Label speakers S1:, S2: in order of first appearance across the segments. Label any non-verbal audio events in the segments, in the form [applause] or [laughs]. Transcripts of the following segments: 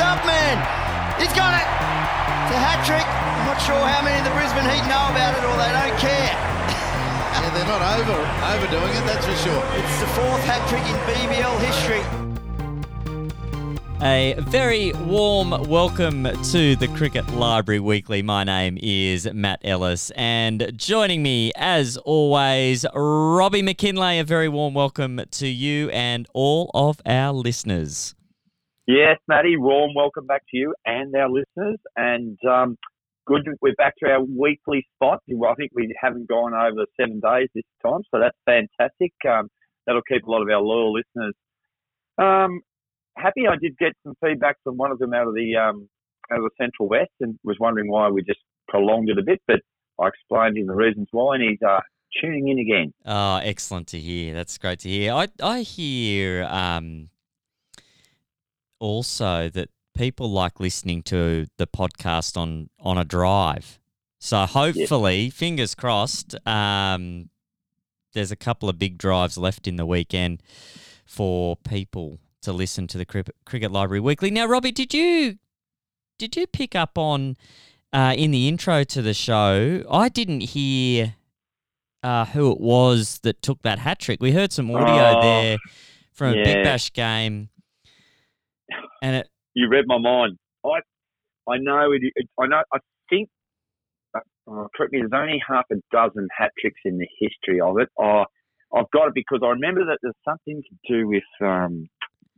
S1: Dubman. He's got it. It's a hat trick. I'm not sure how many of the Brisbane Heat know about it or they don't care. [laughs]
S2: Yeah, they're not over overdoing it, that's for sure.
S1: It's the fourth hat trick in BBL history.
S3: A very warm welcome to the Cricket Library Weekly. My name is Matt Ellis, and joining me, as always, Robbie McKinlay. A very warm welcome to you and all of our listeners.
S4: Yes, Matty, warm welcome back to you and our listeners. And um, good, we're back to our weekly spot. I think we haven't gone over seven days this time, so that's fantastic. Um, that'll keep a lot of our loyal listeners um, happy. I did get some feedback from one of them out of the um, out of the Central West, and was wondering why we just prolonged it a bit. But I explained him the reasons why, and he's uh, tuning in again.
S3: Oh, excellent to hear. That's great to hear. I I hear um, also that people like listening to the podcast on on a drive. So hopefully, fingers crossed, um, there's a couple of big drives left in the weekend for people to listen to the Cricket, Library Weekly. Now, Robbie, did you did you pick up on uh, in the intro to the show? I didn't hear uh, who it was that took that hat trick. We heard some audio
S4: Oh,
S3: there from a Big. Bash game, and it
S4: You read my mind. I I know it. it I know. I think. Uh, correct me. There's only half a dozen hat tricks in the history of it. Oh, I've got it because I remember that there's something to do with um,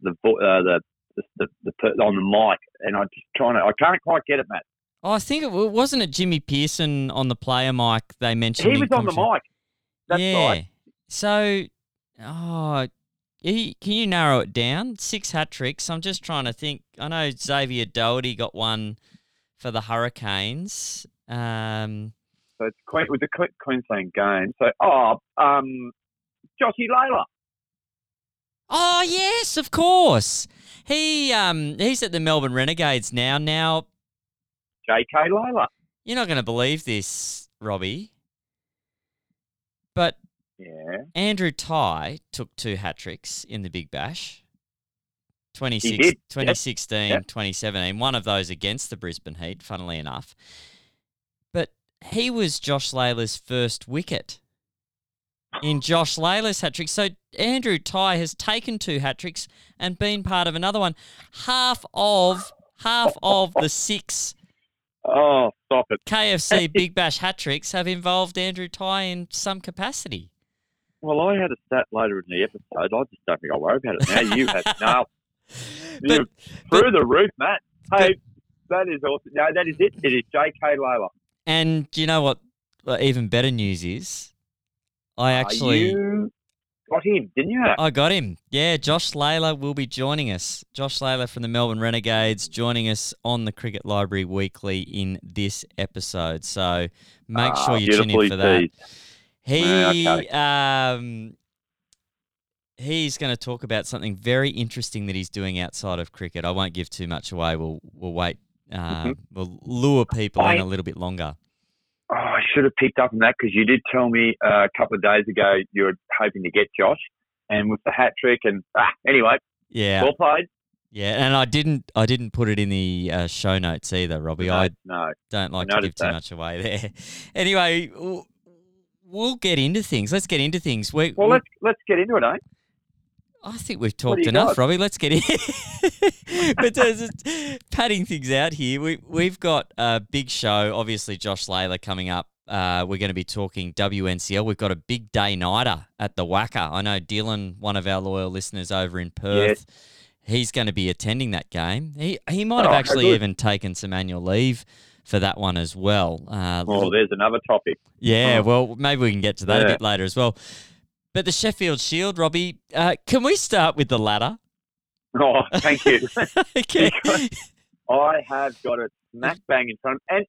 S4: the uh, the the, the, the on the mic, and I'm just trying to. I can't quite get it, Matt.
S3: oh, I think it wasn't it Jimmy Peirson on the player mic. They mentioned
S4: He was on the mic. That's
S3: yeah.
S4: right.
S3: So, oh, can you narrow it down? Six hat tricks. I'm just trying to think. I know Xavier Doherty got one for the Hurricanes. Um,
S4: So it's Queen, it was a Queensland game. So oh, um, Joshy Lalor.
S3: oh yes, of course. He um he's at the Melbourne Renegades now. Now
S4: J.K. Lalor.
S3: you're not going to believe this, Robbie, but
S4: Yeah.
S3: Andrew Tye took two hat tricks in the Big Bash. 26, 2016,
S4: Yep.
S3: 2017. One of those against the Brisbane Heat, funnily enough. But he was Josh Lalor's first wicket in Josh Lalor's hat trick. So Andrew Tye has taken two hat tricks and been part of another one. Half of half of the six
S4: Oh, stop it.
S3: KFC Big Bash hat tricks have involved Andrew Tye in some capacity.
S4: Well, I had a stat later in the episode. I just don't think I'll worry about it now. You have [laughs] no.
S3: But-
S4: You're through the roof, Matt. Hey, that is awesome. No, that is it. It is J.K. Lalor.
S3: And do you know what? even better news is? I actually
S4: Uh, you got him, didn't you?
S3: I got him. Yeah, Josh Lalor will be joining us. Josh Lalor from the Melbourne Renegades joining us on the Cricket Library Weekly in this episode. So make
S4: Ah,
S3: sure you tune in for that.
S4: teased.
S3: He
S4: Yeah, okay.
S3: um he's going to talk about something very interesting that he's doing outside of cricket. I won't give too much away. We'll we'll wait. Uh, We'll lure people in a little bit longer.
S4: Oh, I should have picked up on that because you did tell me uh, a couple of days ago you were hoping to get Josh, and with the hat trick and ah, anyway,
S3: Yeah,
S4: well played.
S3: yeah, and I didn't I didn't put it in the uh, show notes either, Robbie.
S4: No,
S3: I
S4: no.
S3: don't like to give
S4: noticed
S3: too much away [laughs] there. Anyway, w- we'll get into things. Let's get into things. We,
S4: Well,
S3: we-
S4: let's let's get into it, eh?
S3: I think we've talked enough,
S4: got?
S3: Robbie. Let's get in. [laughs] but uh, just padding things out here, we we've got a big show. Obviously, Josh Lalor coming up. Uh, we're going to be talking WNCL. We've got a big day nighter at the WACA. I know Dylan, one of our loyal listeners over in Perth, he's going to be attending that game. He he might have
S4: Oh,
S3: actually even taken some annual leave for that one as well. Uh,
S4: Oh, there's another topic.
S3: yeah,
S4: Oh.
S3: well, maybe we can get to that a bit later as well. But the Sheffield Shield, Robbie, uh, can we start with the ladder?
S4: Oh, thank you. [laughs] [laughs]
S3: okay.
S4: I have got a smack bang in front. And,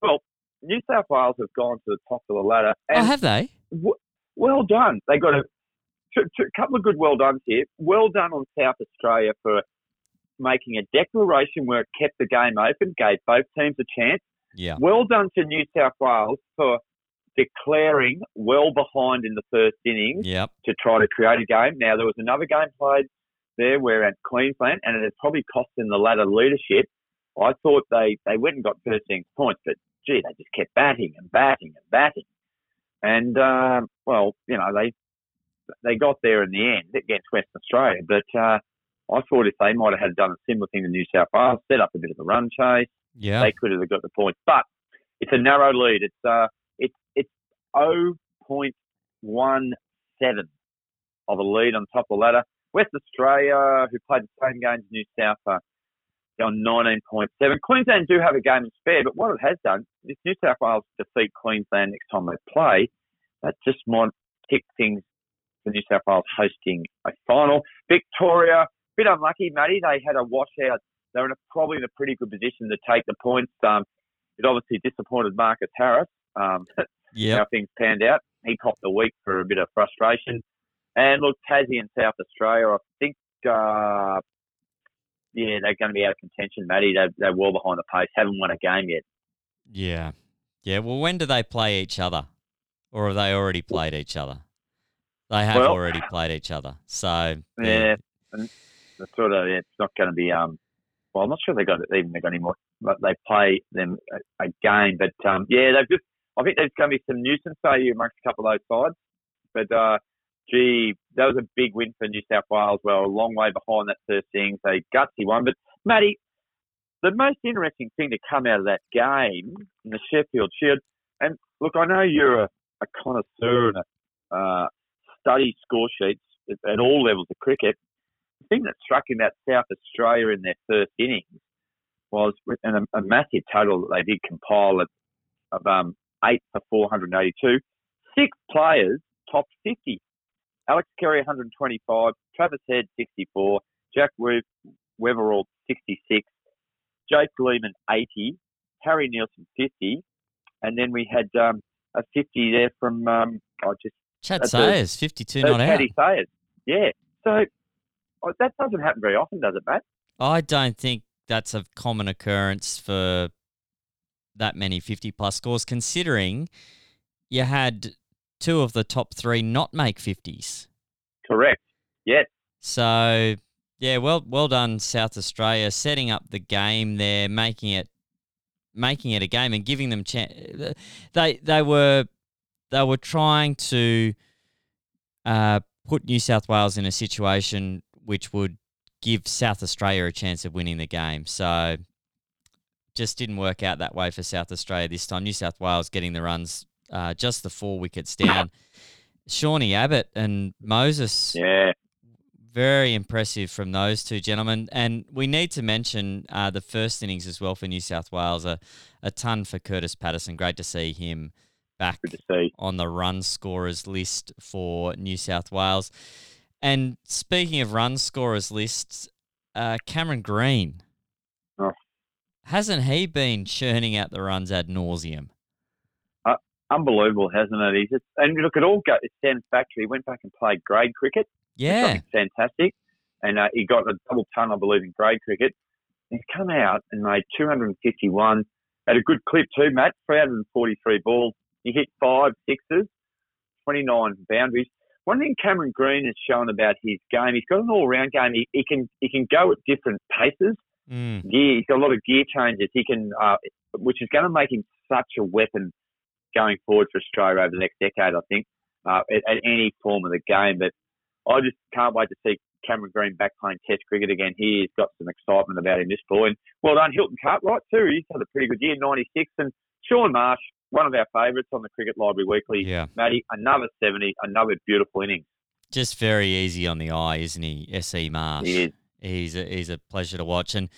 S4: well, New South Wales have gone to the top of the ladder.
S3: oh, have they?
S4: w- well done. They got a t- t- couple of good well done here. Well done on South Australia for making a declaration where it kept the game open, gave both teams a chance.
S3: Yeah.
S4: Well done to New South Wales for declaring well behind in the first innings
S3: Yep.
S4: to try to create a game. Now, there was another game played there, we're at Queensland, and it has probably cost them the ladder leadership. I thought they, they went and got 13 points, but gee, they just kept batting and batting and batting. And, uh, well, you know, they they got there in the end against Western Australia. But uh, I thought if they might have had done a similar thing to New South Wales, set up a bit of a run chase,
S3: Yeah.
S4: they could have got the points. But it's a narrow lead. It's uh, it's it's 0.17 of a lead on top of the ladder. West Australia, who played the same game as New South, are on 19.7. Queensland do have a game in spare, but what it has done, if New South Wales defeat Queensland next time they play, that just might kick things for New South Wales hosting a final. Victoria, bit unlucky, Matty. They had a washout. They were in a, probably in a pretty good position to take the points. Um, it obviously disappointed Marcus Harris. Um, [laughs]
S3: Yep.
S4: how things panned out. He popped the week for a bit of frustration. And look, Tassie and South Australia, I think, uh, yeah, they're going to be out of contention, Matty. They're, they're well behind the pace. Haven't won a game yet.
S3: Yeah. Yeah. Well, when do they play each other? Or have they already played each other? They have
S4: Well-
S3: already played each other. So,
S4: Yeah, and sort of it's not going to be. Um, well, I'm not sure they got it even they got any more. But they play them a, a game, but um, yeah, they've just. I think there's going to be some nuisance value amongst a couple of those sides. But uh, gee, that was a big win for New South Wales. Well, a long way behind that first innings. They gutsy one. But Matty, the most interesting thing to come out of that game in the Sheffield Shield, and look, I know you're a, a connoisseur and a, uh, study score sheets at all levels of cricket. The thing that struck in that South Australia in their first innings was, and a, a massive total that they did compile of, of um, eight for 482, six players top 50. Alex Carey 125, Travis Head 64, Jack We- Weatherall 66, Jake Lehmann 80, Harry Nielsen 50, and then we had um, a 50 there from um, I just
S3: Chad Sayers, 52
S4: uh,
S3: not out.
S4: Sayers. Yeah. So that doesn't happen very often, does it, Matt?
S3: I don't think that's a common occurrence for that many 50 plus scores, considering you had two of the top three not make 50s.
S4: Correct. Yes.
S3: So, yeah, well, well done, South Australia, setting up the game there, making it, making it a game, and giving them chance. They they were they were trying to uh, put New South Wales in a situation which would give South Australia a chance of winning the game. So, just didn't work out that way for South Australia this time. New South Wales getting the runs, uh, just the four wickets down. Shawnee Abbott and Moses
S4: Yeah.
S3: very impressive from those two gentlemen. And we need to mention uh, the first innings as well for New South Wales. A, a ton for Kurtis Patterson. Great to see him back
S4: Good to see.
S3: on the run scorers list for New South Wales. And speaking of run scorers lists, uh, Cameron Green.
S4: Oh.
S3: Hasn't he been churning out the runs ad nauseum?
S4: Unbelievable, hasn't it? He's just, and look, it all go, it sounds factory. He went back and played grade cricket.
S3: Yeah.
S4: fantastic. And uh, he got a double ton, I believe, in grade cricket. He's come out and made 251. at a good clip too, Matt. 343 balls. He hit five sixes, 29 boundaries. One thing Cameron Green has shown about his game, he's got an all-round game. He, he can he can go at different paces.
S3: Mm.
S4: gear. He's got a lot of gear changes. He can, uh, which is going to make him such a weapon going forward for Australia over the next decade. I think uh, at, at any form of the game. But I just can't wait to see Cameron Green back playing Test cricket again. He's got some excitement about him. This boy, and well done, Hilton Cartwright too. He's had a pretty good year, 96, and Shaun Marsh, one of our favourites on the Cricket Library Weekly.
S3: Yeah.
S4: Matty, another 70, another beautiful inning.
S3: Just very easy on the eye, isn't he? S.E. Marsh.
S4: He is.
S3: He's a, he's a pleasure to watch. And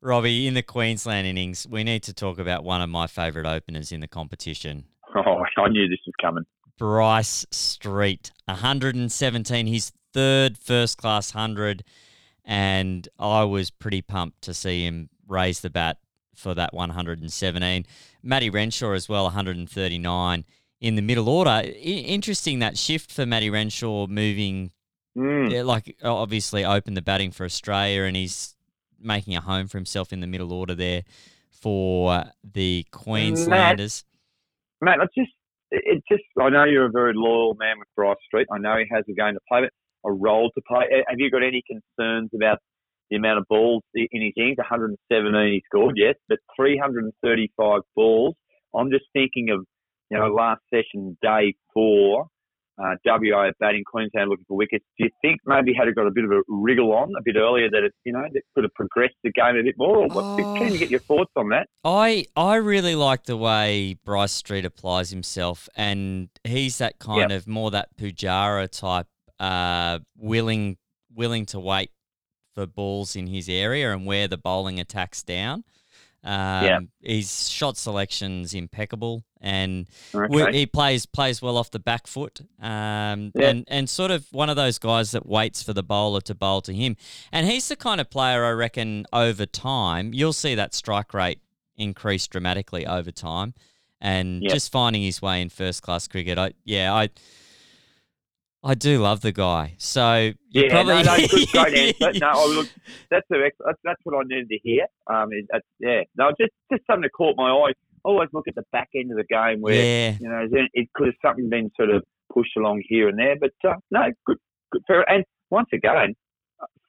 S3: Robbie, in the Queensland innings, we need to talk about one of my favourite openers in the competition, [laughs]
S4: Oh, I knew this was coming.
S3: Bryce Street. 117, his third first class 100. And I was pretty pumped to see him raise the bat for that 117. Matty Renshaw as well, 139 in the middle order. I- interesting that shift for Matty Renshaw moving
S4: Mm.
S3: yeah, like obviously opened the batting for Australia, and he's making a home for himself in the middle order there for the Queenslanders.
S4: Matt, I just, it just, I know you're a very loyal man with Bryce Street. I know he has a game to play, but a role to play. Have you got any concerns about the amount of balls in his innings? 117 he scored, yes, but 335 balls. I'm just thinking of, you know, last session, day four, uh, WA batting Queensland looking for wickets. Do you think maybe had it got a bit of a wriggle on a bit earlier that it, you know, that could have progressed the game a bit more? Or what,
S3: Oh.
S4: Can you get your thoughts on that?
S3: I I really like the way Bryce Street applies himself, and he's that kind of more that Pujara type, uh, willing willing to wait for balls in his area and where the bowling attacks down. Um,
S4: Yeah.
S3: his shot selection's impeccable, and
S4: Okay.
S3: we- he plays plays well off the back foot, um,
S4: Yeah.
S3: and and sort of one of those guys that waits for the bowler to bowl to him. And he's the kind of player I reckon over time you'll see that strike rate increase dramatically over time, and
S4: Yeah.
S3: just finding his way in first class cricket. I yeah I. I do love the guy, so
S4: Yeah,
S3: probably
S4: no, no, good, [laughs] great answer. No, oh, look, that's, the, ex- that's that's what I needed to hear. Um, it, that's, yeah, no, just just something that caught my eye. I always look at the back end of the game where
S3: yeah,
S4: you know then it could have something been sort of pushed along here and there, but uh, no, good, good, fair. And once again,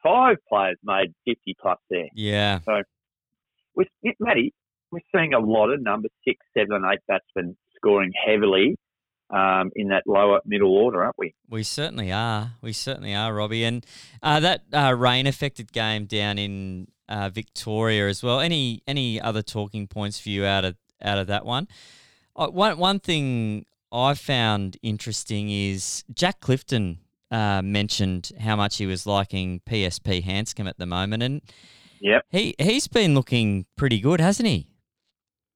S4: five players made fifty plus there.
S3: yeah, So
S4: With Matty, we're seeing a lot of number six, seven, and eight batsmen scoring heavily um, in that lower middle order, aren't we?
S3: We certainly are. We certainly are, Robbie. And uh, that uh, rain affected game down in uh, Victoria as well. Any any other talking points for you out of out of that one? Uh, one one thing I found interesting is Jack Clifton uh, mentioned how much he was liking PSP Handscomb at the moment, and
S4: Yep.
S3: he he's been looking pretty good, hasn't he?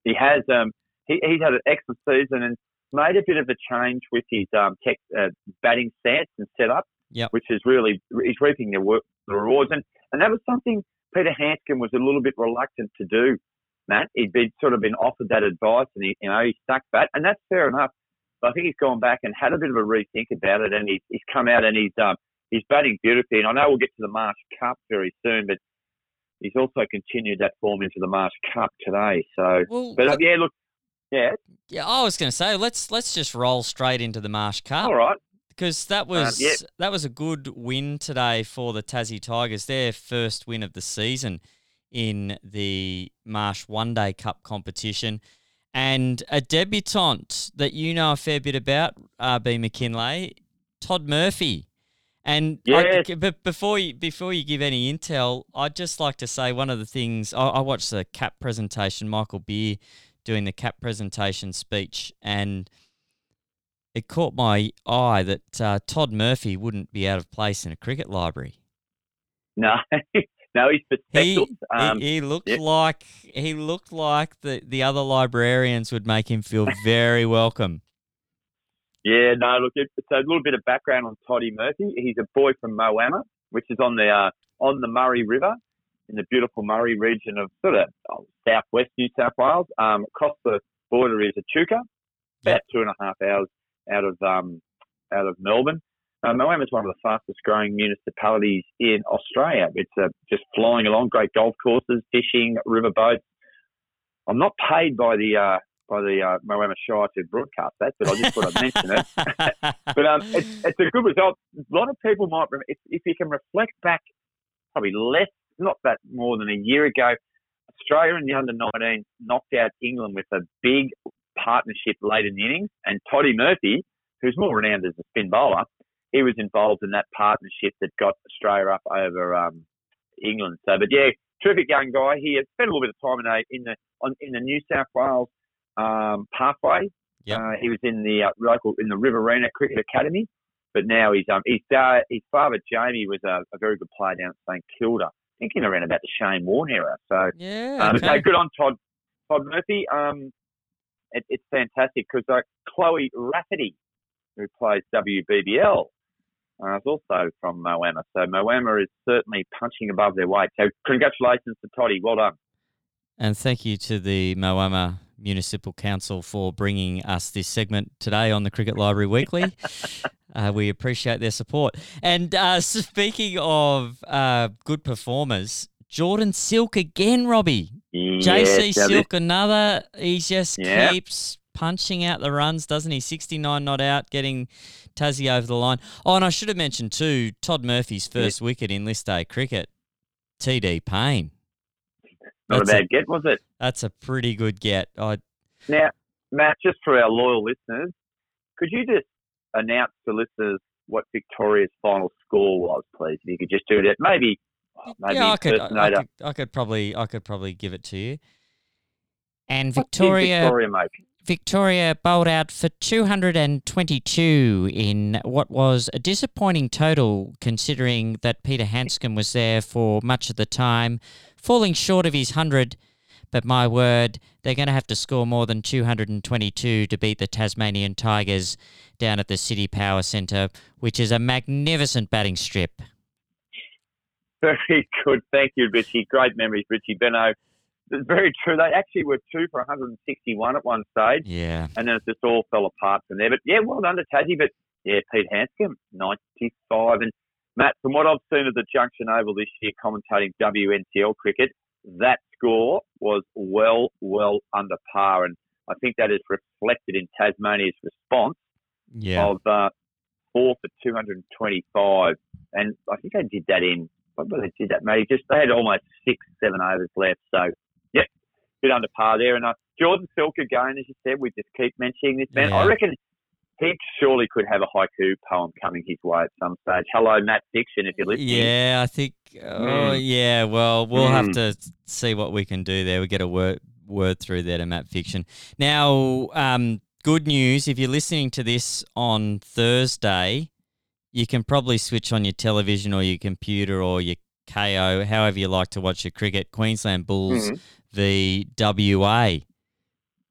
S4: he has um he, he's had an excellent season and made a bit of a change with his um tech, uh, batting stance and setup,
S3: Yep.
S4: which is really he's reaping the, work, the rewards and and that was something Peter Handscomb was a little bit reluctant to do. Matt, he'd been sort of been offered that advice and he you know he stuck that and that's fair enough. But I think he's gone back and had a bit of a rethink about it and he's he's come out and he's um he's batting beautifully and I know we'll get to the Marsh Cup very soon, but he's also continued that form into the Marsh Cup today. So
S3: Well,
S4: but yeah, look, yeah,
S3: yeah, I was going to say let's let's just roll straight into the Marsh Cup.
S4: all right.
S3: because that uh, was
S4: yeah.
S3: that was a good win today for the Tassie Tigers. Their first win of the season in the Marsh One Day Cup competition, and a debutant that you know a fair bit about, RB McKinlay, Todd Murphy. And I- but before you before you give any intel, I'd just like to say one of the things I, I watched the cap presentation, Michael Beer doing the cap presentation speech, and it caught my eye that uh, Todd Murphy wouldn't be out of place in a cricket library.
S4: No, [laughs] no, he's for
S3: He.
S4: Um,
S3: he, he looked
S4: yeah.
S3: like he looked like the, the other librarians would make him feel [laughs] very welcome.
S4: yeah, no, look, it, so a little bit of background on Toddy Murphy. He's a boy from Moama, which is on the uh, on the Murray River in the beautiful Murray region of sort of oh, southwest New South Wales. Um, across the border is Echuca, about two and a half hours out of um, out of Melbourne. Moama is one of the fastest growing municipalities in Australia. It's uh, just flying along, great golf courses, fishing, river boats. I'm not paid by the uh, by the uh, Moama Shire to broadcast that, but I just thought I'd mention it. [laughs] But um, it's, it's a good result. A lot of people might, if, if you can reflect back, probably less, not that more than a year ago, Australia in the under 19 knocked out England with a big partnership late in the innings, and Toddy Murphy, who's more renowned as a spin bowler, he was involved in that partnership that got Australia up over um, England. So, but yeah, terrific young guy. He had spent a little bit of time in, a, in the on, in the New South Wales um, pathway.
S3: Yep.
S4: Uh, he was in the uh, local in the Riverina Cricket Academy, but now he's um his uh, his father Jamie was a, a very good player down at St Kilda, thinking around about the Shane Warne era. So
S3: yeah,
S4: um,
S3: okay.
S4: no, good on Todd Todd Murphy. Um, it, it's fantastic because uh, Chloe Rafferty, who plays WBBL, uh, is also from Moama. So Moama is certainly punching above their weight. So congratulations to Toddy. Well done.
S3: And thank you to the Moama Municipal Council for bringing us this segment today on the Cricket Library Weekly. [laughs] uh, we appreciate their support. And uh, [laughs] speaking of uh, good performers, Jordan Silk again, Robbie. JC
S4: Yes, now this-
S3: Silk, another. He just keeps punching out the runs, doesn't he? 69 not out, getting Tassie over the line. Oh, and I should have mentioned too, Todd Murphy's first wicket in List A cricket. TD Paine.
S4: Not that's a bad a, get, was it?
S3: That's a pretty good get. I
S4: now, Matt, just for our loyal listeners, could you just announce to listeners what Victoria's final score was, please? If you could just do it, maybe. Oh, maybe
S3: yeah, I could, I, could, I could probably, I could probably give it to you. And Victoria,
S4: Victoria, mate?
S3: Victoria bowled out for 222 in what was a disappointing total, considering that Peter Handscomb was there for much of the time, falling short of his 100. But my word, they're going to have to score more than 222 to beat the Tasmanian Tigers down at the City Power Centre, which is a magnificent batting strip.
S4: Very good. Thank you, Richie. Great memories, Richie Benaud. It's very true. They actually were two for 161 at one stage.
S3: Yeah.
S4: And then it just all fell apart from there. But yeah, well done to Tassie. But yeah, Pete Handscomb, 95. And Matt, from what I've seen at the Junction Oval this year commentating WNCL cricket, that score was well, well under par. And I think that is reflected in Tasmania's response
S3: yeah.
S4: of uh, four for 225. And I think they did that in, what they did that, maybe just, they had almost six, seven overs left. So yeah, bit under par there. And uh, Jordan Silk again, as you said, we just keep mentioning this man. Yeah. I reckon he surely could have a haiku poem coming his way at some stage. Hello, Matt Fiction, if you're listening.
S3: Yeah, I think. Oh, mm. yeah. Well, we'll mm. have to see what we can do there. We get a word word through there to Matt Fiction. Now, um, good news. If you're listening to this on Thursday, you can probably switch on your television or your computer or your Kayo, however you like to watch your cricket. Queensland Bulls mm-hmm the WA.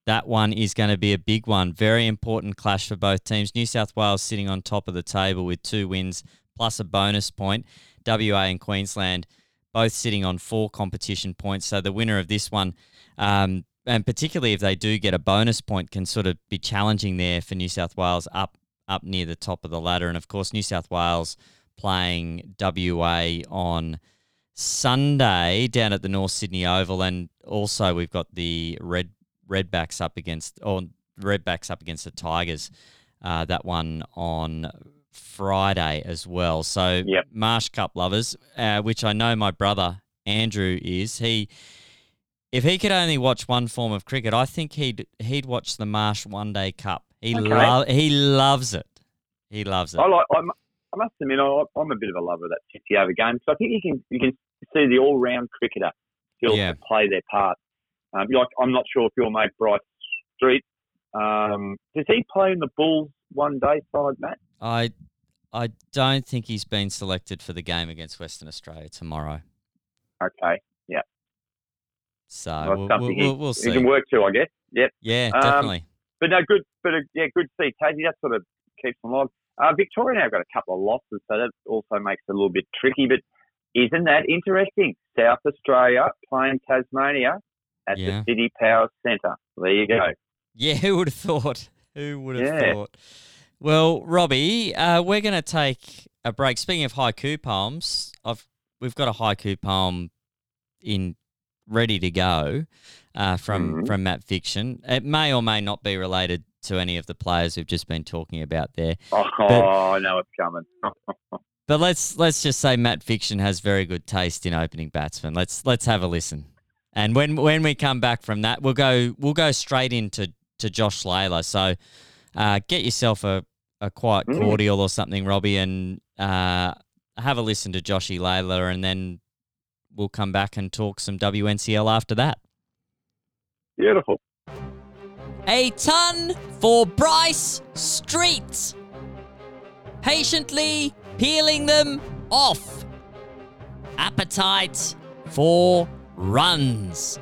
S3: That one is going to be a big one. Very important clash for both teams. New South Wales sitting on top of the table with two wins plus a bonus point. WA and Queensland both sitting on four competition points. So the winner of this one, um, and particularly if they do get a bonus point, can sort of be challenging there for New South Wales up up near the top of the ladder. And of course, New South Wales playing WA on Sunday down at the North Sydney Oval, and also we've got the red Redbacks up against or Redbacks up against the Tigers. Uh, that one on Friday as well. So
S4: yep.
S3: Marsh Cup lovers, uh, which I know my brother Andrew is. He, if he could only watch one form of cricket, I think he'd he'd watch the Marsh One Day Cup. He okay. lo- he loves it. He loves it.
S4: I like. I'm, I must admit, I'm a bit of a lover of that 50 over game. So I think you can you can see the all round cricketer still yeah. play their part. Um, like I'm not sure if your mate Bryce Street um, does he play in the Bulls one day side, Matt?
S3: I I don't think he's been selected for the game against Western Australia tomorrow.
S4: Okay. Yeah.
S3: So well, we'll, we'll, we'll, see.
S4: He can work too, I guess. Yep.
S3: Yeah, um, definitely.
S4: But no, good. But uh, yeah, good to see Tassie. That sort of keeps them alive. Uh, Victoria now got a couple of losses, so that also makes it a little bit tricky. But isn't that interesting? South Australia playing Tasmania at yeah. the City Power Centre. There you go.
S3: Yeah, who would have thought? Who would have yeah. thought? Well, Robbie, uh, we're going to take a break. Speaking of haiku poems, I've we've got a haiku poem in ready to go uh, from mm-hmm. from Matt Fiction. It may or may not be related to any of the players we've just been talking about there.
S4: Oh, but, I know it's coming. [laughs]
S3: but let's let's just say Matt Fiction has very good taste in opening batsmen. Let's let's have a listen. And when when we come back from that, we'll go we'll go straight into to Josh Lalor. So uh, get yourself a, a quiet mm. cordial or something, Robbie, and uh, have a listen to Joshy Lalor, and then we'll come back and talk some WNCL after that.
S4: Beautiful.
S3: A ton for Bryce Street. Patiently peeling them off. Appetite for runs.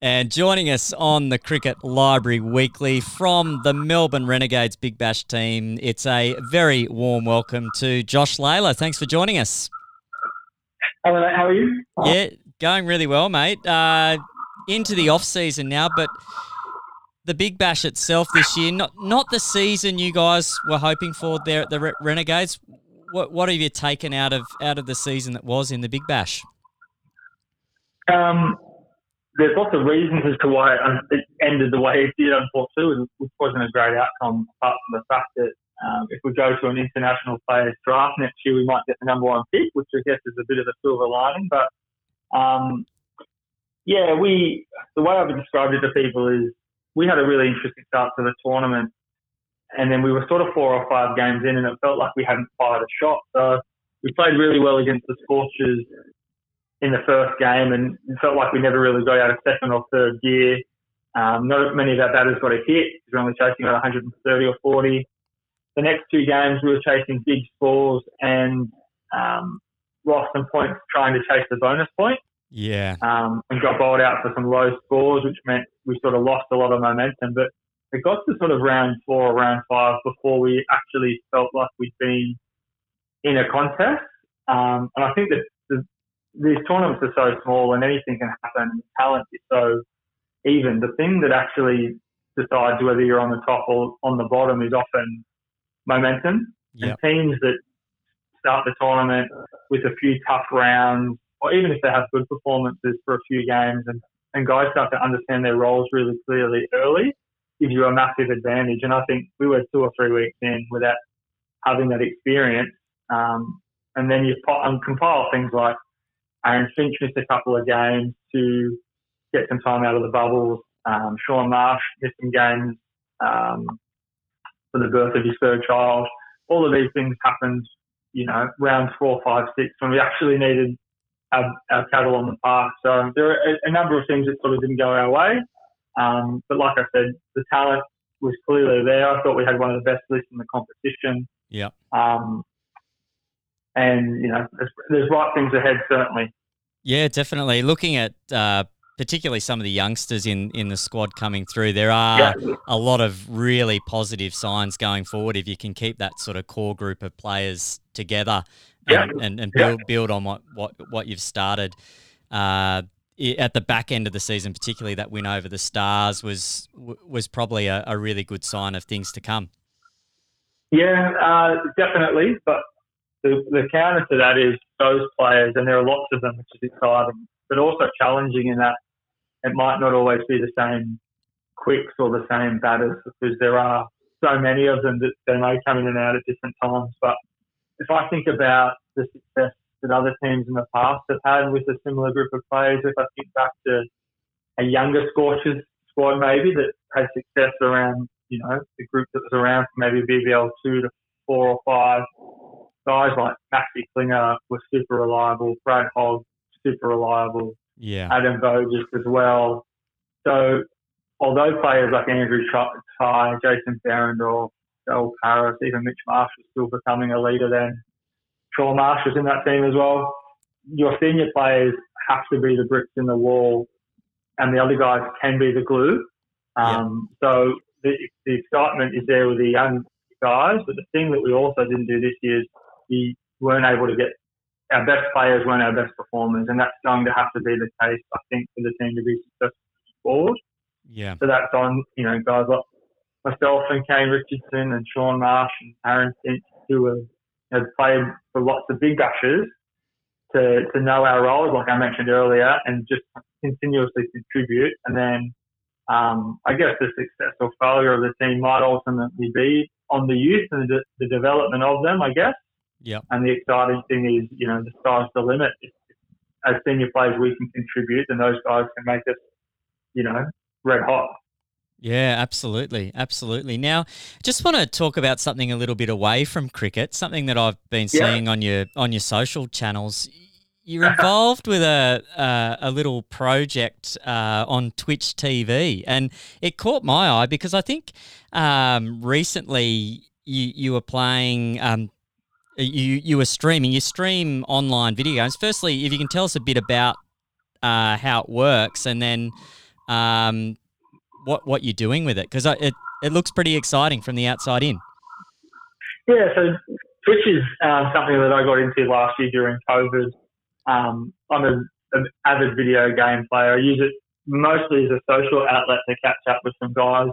S3: And joining us on the Cricket Library Weekly from the Melbourne Renegades Big Bash team, it's a very warm welcome to Josh Lalor. Thanks for joining us.
S5: Hello, how are you?
S3: Yeah, Going really well, mate. Uh, into the off season now, but the Big Bash itself this year, not not the season you guys were hoping for there at the Renegades. What what have you taken out of out of the season that was in the Big Bash?
S5: Um, there's lots of reasons as to why it ended the way it did, unfortunately, which wasn't a great outcome, apart from the fact that um, if we go to an international players draft next year, we might get the number one pick, which I guess is a bit of a silver lining. But um, yeah, we the way I've described it to people is we had a really interesting start to the tournament, and then we were sort of four or five games in, and it felt like we hadn't fired a shot. So we played really well against the Scorchers in the first game, and it felt like we never really got out of second or third gear. Um, not many of our batters got a hit. We were only chasing about 130 or 40. The next two games, we were chasing big scores and um, lost some points trying to chase the bonus point.
S3: Yeah.
S5: Um, and got bowled out for some low scores, which meant we sort of lost a lot of momentum. But it got to sort of round four or round five before we actually felt like we'd been in a contest. Um, and I think that these tournaments are so small and anything can happen. Talent is so even. The thing that actually decides whether you're on the top or on the bottom is often momentum.
S3: Yep.
S5: And teams that start the tournament with a few tough rounds, or even if they have good performances for a few games, and, and guys start to understand their roles really clearly early, gives you a massive advantage. And I think we were two or three weeks in without having that experience. Um, and then you compile things like Aaron Finch missed a couple of games to get some time out of the bubbles. Um, Shaun Marsh missed some games um, for the birth of his third child. All of these things happened, you know, rounds four, five, six, when we actually needed our, our cattle on the park. So there are a, a, number of things that sort of didn't go our way. Um, but like I said, the talent was clearly there. I thought we had one of the best lists in the competition.
S3: Yeah.
S5: Um, and you know, there's, there's right things ahead certainly.
S3: Yeah, definitely. Looking at uh, particularly some of the youngsters in, in the squad coming through, there are yeah. a lot of really positive signs going forward if you can keep that sort of core group of players together and, and, and build, yeah. build on what, what, what you've started. Uh, at the back end of the season, particularly that win over the Stars was was probably a, a really good sign of things to come.
S5: Yeah, uh, definitely. But the, the counter to that is those players, and there are lots of them, which is exciting, but also challenging in that it might not always be the same quicks or the same batters because there are so many of them that they may come in and out at different times. But if I think about the success that other teams in the past have had with a similar group of players, if I think back to a younger Scorchers squad maybe that had success around, you know, the group that was around from maybe BBL two to four or five, guys like Maxi Klinger were super reliable, Brad Hogg super reliable,
S3: yeah,
S5: Adam Voges as well. So although players like Andrew Tye, Jason Behrendorff, Joel Paris, even Mitch Marsh was still becoming a leader then. Shaun Marsh was in that team as well. Your senior players have to be the bricks in the wall, and the other guys can be the glue. Um, yeah. So the, the excitement is there with the young guys, but the thing that we also didn't do this year is we weren't able to get our best players weren't our best performers, and that's going to have to be the case, I think, for the team to be successful forward.
S3: Yeah.
S5: So that's on, you know, guys like myself and Kane Richardson and Shaun Marsh and Aaron Finch, who have played for lots of big bashes, to, to know our roles, like I mentioned earlier, and just continuously contribute. And then um, I guess the success or failure of the team might ultimately be on the youth and the, the development of them, I guess.
S3: Yeah.
S5: And the exciting thing is, you know, the sky's the limit. As senior players, we can contribute, and those guys can make us, you know, red hot.
S3: Yeah, absolutely, absolutely. Now, just want to talk about something a little bit away from cricket, something that I've been seeing yeah. on your on your social channels. You're [laughs] involved with a uh, a little project uh, on Twitch TV, and it caught my eye because I think um, recently you you were playing um, you you were streaming. You stream online video games. Firstly, if you can tell us a bit about uh, how it works, and then um, what what you're doing with it, because it it looks pretty exciting from the outside in.
S5: Yeah, so Twitch is um, something that I got into last year during COVID. Um, I'm an avid video game player. I use it mostly as a social outlet to catch up with some guys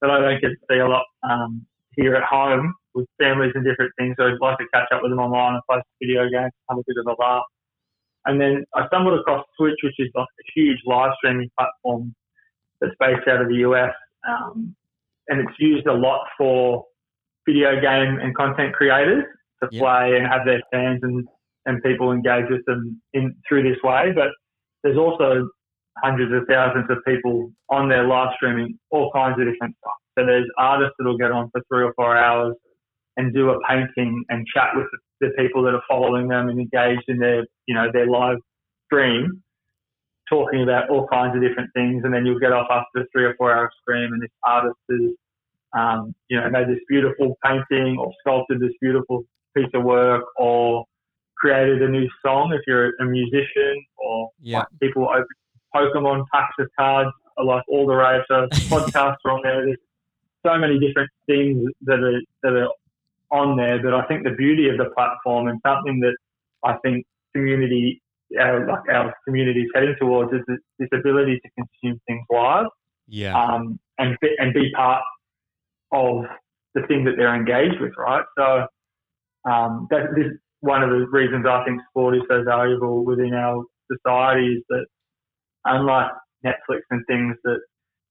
S5: that I don't get to see a lot um, here at home with families and different things. So I'd like to catch up with them online and play some video games, have a bit of a laugh. And then I stumbled across Twitch, which is like a huge live streaming platform that's based out of the US. Um, and it's used a lot for video game and content creators to
S3: Yep.
S5: play and have their fans and, and people engage with them in through this way. But there's also hundreds of thousands of people on their live streaming all kinds of different stuff. So there's artists that'll get on for three or four hours and do a painting and chat with the, the people that are following them and engaged in their, you know, their live stream, talking about all kinds of different things. And then you'll get off after a three or four hour stream and this artist has, um, you know, made this beautiful painting or sculpted this beautiful piece of work or created a new song if you're a musician or
S3: Yeah.
S5: like people open Pokemon packs of cards, are like all the rage. [laughs] Podcasts are on there. There's so many different things that are that are on there. But I think the beauty of the platform and something that I think community, our, like our community is heading towards is this, this ability to consume things live
S3: Yeah.
S5: um, and be, and be part of the thing that they're engaged with, right? So um, that this is one of the reasons I think sport is so valuable within our society is that unlike Netflix and things that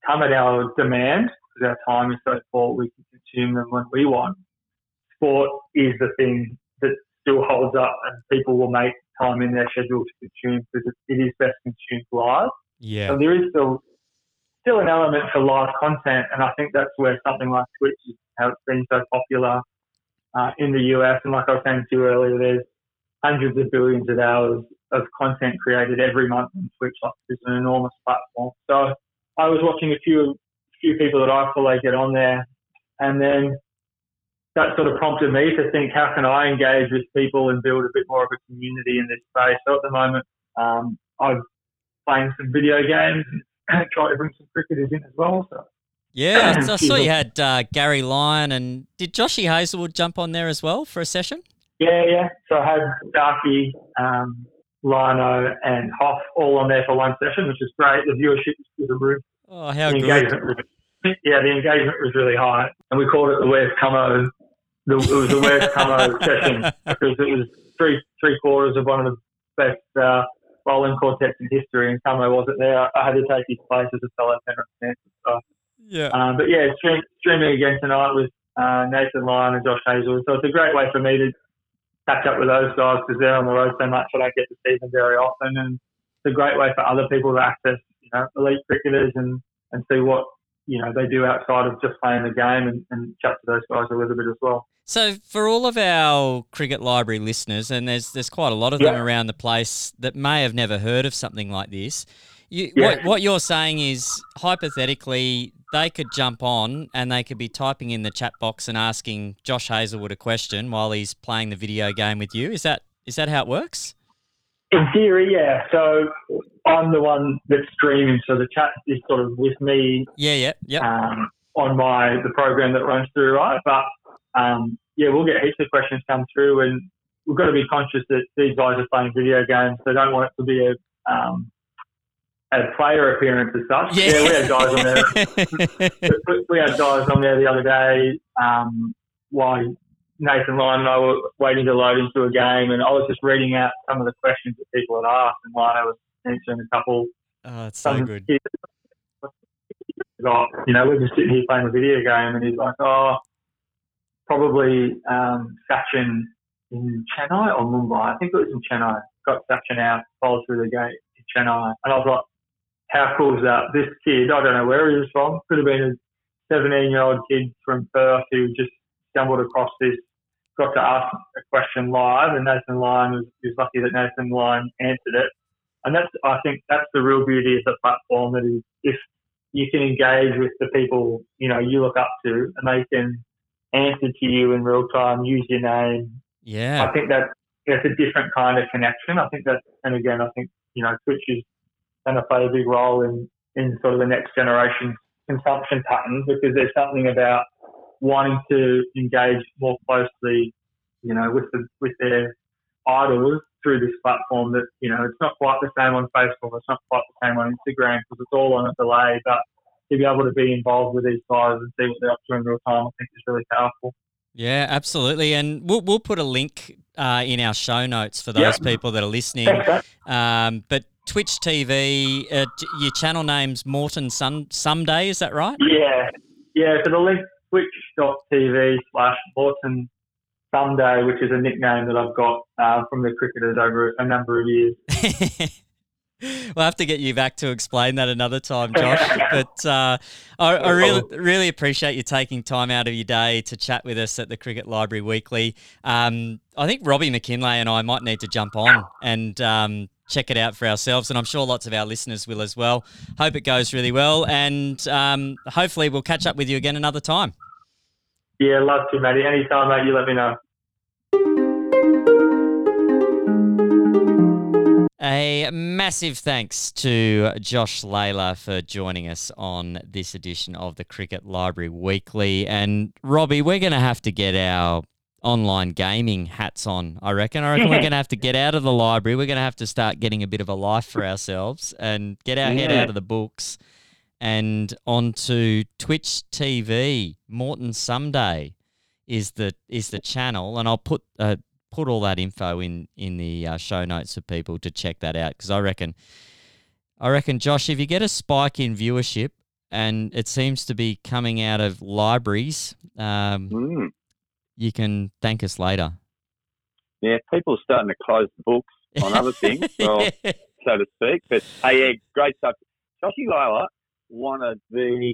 S5: come at our demand because our time is so short, we can consume them when we want. Sport is the thing that still holds up, and people will make time in their schedule to consume because it, is best consumed live.
S3: yeah.
S5: So there is still still an element for live content, and I think that's where something like Twitch is how it's been so popular uh, in the US. And like I was saying to you earlier, there's hundreds of billions of hours of content created every month on Twitch. Like it's an enormous platform. So I was watching a few few people that I follow get on there, and then that sort of prompted me to think, how can I engage with people and build a bit more of a community in this space? So at the moment, um, I'm playing some video games and [clears throat] try to bring some cricketers in as well. So
S3: Yeah, I, saw [clears throat] you had uh, Gary Lyon and did Joshy Hazlewood jump on there as well for a session?
S5: yeah, yeah. So I had Darky, um, Lino, and Hoff all on there for one session, which is great. The viewership was through the roof.
S3: Oh, how
S5: the
S3: good!
S5: engagement was, [laughs] yeah, the engagement was really high, and we called it the Where's Camo. The, it was the Where's Camo session because it was three three quarters of one of the best uh, bowling quartets in history, and Camo wasn't there. I had to take his place as a fellow fan. So,
S3: Yeah,
S5: um, but yeah, stream, streaming again tonight with uh, Nathan Lyon and Josh Hazel. So it's a great way for me to catch up with those guys because they're on the road so much. I don't get to see them very often, and it's a great way for other people to access you know elite cricketers and and see what you know they do outside of just playing the game and, and chat to those guys a little bit as well.
S3: So for all of our cricket library listeners, and there's there's quite a lot of them around the place that may have never heard of something like this. You,
S5: Yeah.
S3: what, what you're saying is hypothetically they could jump on and they could be typing in the chat box and asking Josh Hazlewood a question while he's playing the video game with you. Is that is that how it works?
S5: In theory, yeah. So I'm the one that's streaming, so the chat is sort of with me
S3: Yeah, yeah, yeah.
S5: um, on my the program that runs through, right? But um, yeah, we'll get heaps of questions come through, and we've got to be conscious that these guys are playing video games. They don't want it to be a um, a player appearance as such.
S3: yeah.
S5: we had guys on there. we- [laughs] we had guys on there the other day um, while Nathan Lyon and I were waiting to load into a game, and I was just reading out some of the questions that people had asked, and Lyon was answering a couple.
S3: oh, it's so good.
S5: kids you know, we're just sitting here playing a video game, and he's like, oh, probably um, Sachin in Chennai or Mumbai. I think it was in Chennai. Got Sachin out, bowled through the gate in Chennai, and I was like, how cool is that? This kid, I don't know where he was from, could have been a 17 year old kid from Perth who just stumbled across this, got to ask a question live, and Nathan Lyon was, was lucky that Nathan Lyon answered it. And that's, I think, that's the real beauty of the platform. That is, if you can engage with the people you know you look up to, and they can answer to you in real time, use your name.
S3: Yeah,
S5: I think that that's a different kind of connection. I think that, and again, I think you know Twitch is going to play a big role in in sort of the next generation consumption patterns because there's something about wanting to engage more closely, you know, with the with their idols through this platform. That you know, it's not quite the same on Facebook. It's not quite the same on Instagram because it's all on a delay. But to be able to be involved with these guys and see what they're up to in real time, I think is really powerful.
S3: Yeah, absolutely. And we'll we'll put a link uh, in our show notes for those people that are listening. Um, but Twitch TV, uh, your channel name's Morton Sun Someday, is that right?
S5: Yeah, yeah. So the link twitch.tv slash Morton Someday, which is a nickname that I've got uh, from the cricketers over a number of years. [laughs]
S3: we'll have to get you back to explain that another time, Josh. [laughs] but uh, I, I, really, really appreciate you taking time out of your day to chat with us at the Cricket Library Weekly. Um, I think Robbie McKinlay and I might need to jump on and um, check it out for ourselves, and I'm sure lots of our listeners will as well. Hope it goes really well, and um, hopefully we'll catch up with you again another time.
S5: Yeah, love to, Matty. Anytime, mate, you let me know.
S3: A massive thanks to Josh Lalor for joining us on this edition of the Cricket Library Weekly. And Robbie, we're going to have to get our online gaming hats on, I reckon. I reckon we're going to have to get out of the library. We're going to have to start getting a bit of a life for ourselves and get our yeah. head out of the books and onto Twitch TV. Morton Someday is the is the channel, and I'll put uh, put all that info in in the uh, show notes for people to check that out because I reckon, I reckon, Josh, if you get a spike in viewership and it seems to be coming out of libraries, um, mm. you can thank us later.
S4: Yeah, people are starting to close the books on other things, [laughs] well, so to speak. But hey, yeah, great stuff. Joshy Lalor, one of the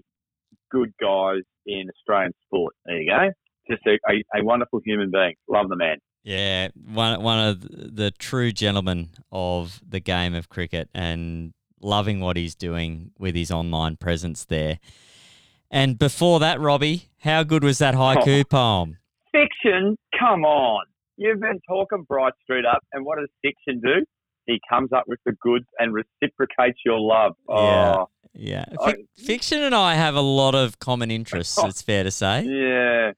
S4: good guys in Australian sport. There you go. Just a, a, a wonderful human being. Love the man.
S3: Yeah, one one of the true gentlemen of the game of cricket, and loving what he's doing with his online presence there. And before that, Robbie, how good was that haiku oh, [laughs] poem?
S4: Fiction, come on! You've been talking Bryce Street up, and what does fiction do? He comes up with the goods and reciprocates your love.
S3: Oh, yeah, yeah. F- fiction and I have a lot of common interests. [laughs] It's fair to say.
S4: Yeah,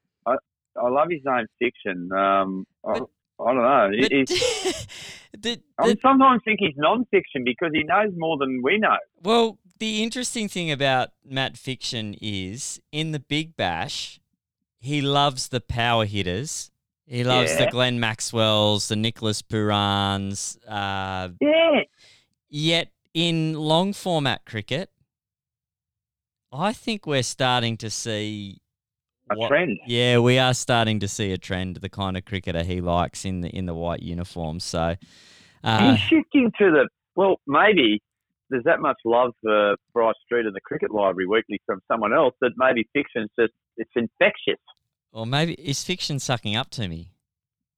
S4: I love his name fiction. Um, but, I, I, don't know. But, [laughs] the, the, I sometimes think he's non-fiction because he knows more than we know.
S3: Well, the interesting thing about Matt Fiction is in the Big Bash, he loves the power hitters. He loves yeah. the Glenn Maxwells, the Nicholas Poorans. Uh,
S4: yeah.
S3: Yet in long format cricket, I think we're starting to see
S4: a what, trend.
S3: Yeah, we are starting to see a trend. The kind of cricketer he likes in the in the white uniform. So
S4: uh, he's shifting to the well, maybe there's that much love for Bryce Street and the Cricket Library Weekly from someone else that maybe fiction's just it's infectious.
S3: Or maybe is fiction sucking up to me?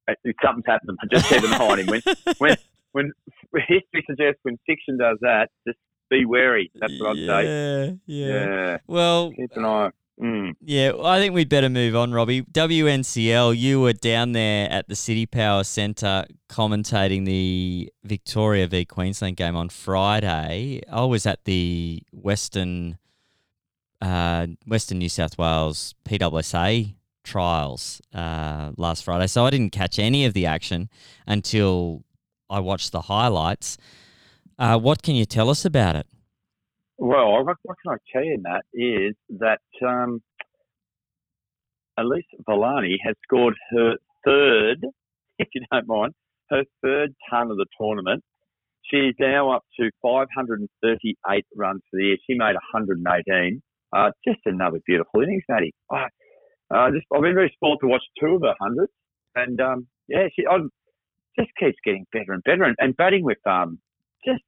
S4: Uh, something's happening. I just keep on him. When [laughs] when when history suggests when fiction does that, just be wary. That's what I'd
S3: yeah, say. Yeah, yeah. Well,
S4: keep an eye. Mm.
S3: Yeah, I think we'd better move on, Robbie. WNCL, you were down there at the CitiPower Centre commentating the Victoria v Queensland game on Friday. I was at the Western uh, Western New South Wales PWSA trials uh, last Friday, so I didn't catch any of the action until I watched the highlights. Uh, what can you tell us about it?
S4: Well, what, what can I tell you, Matt, is that um, Elyse Villani has scored her third, [laughs] if you don't mind, her third ton of the tournament. She's now up to 538 runs for the year. She made 118. Uh, just another beautiful innings, Matty. I, uh, just, I've been very spoiled to watch two of her hundreds, and um, yeah, she I, just keeps getting better and better, and, and batting with um, just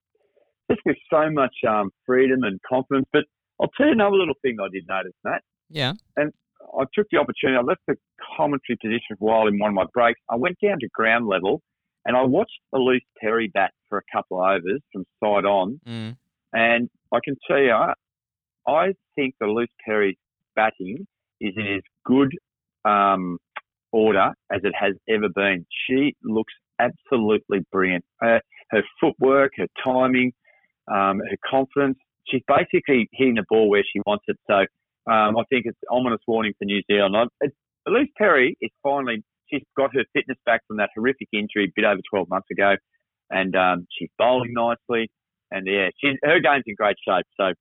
S4: just with so much um, freedom and confidence. But I'll tell you another little thing I did notice, Matt.
S3: Yeah.
S4: And I took the opportunity. I left the commentary position for a while in one of my breaks. I went down to ground level and I watched Ellyse Perry bat for a couple of overs from side on. Mm. And I can tell you, I think Ellyse Perry's batting is in as good um, order as it has ever been. She looks absolutely brilliant. her footwork, her timing, um, her confidence. She's basically hitting the ball where she wants it. So um, I think it's ominous warning for New Zealand. It, Ellyse Perry is finally she's got her fitness back from that horrific injury a bit over 12 months ago, and um, she's bowling nicely. And yeah, she's, her game's in great shape. So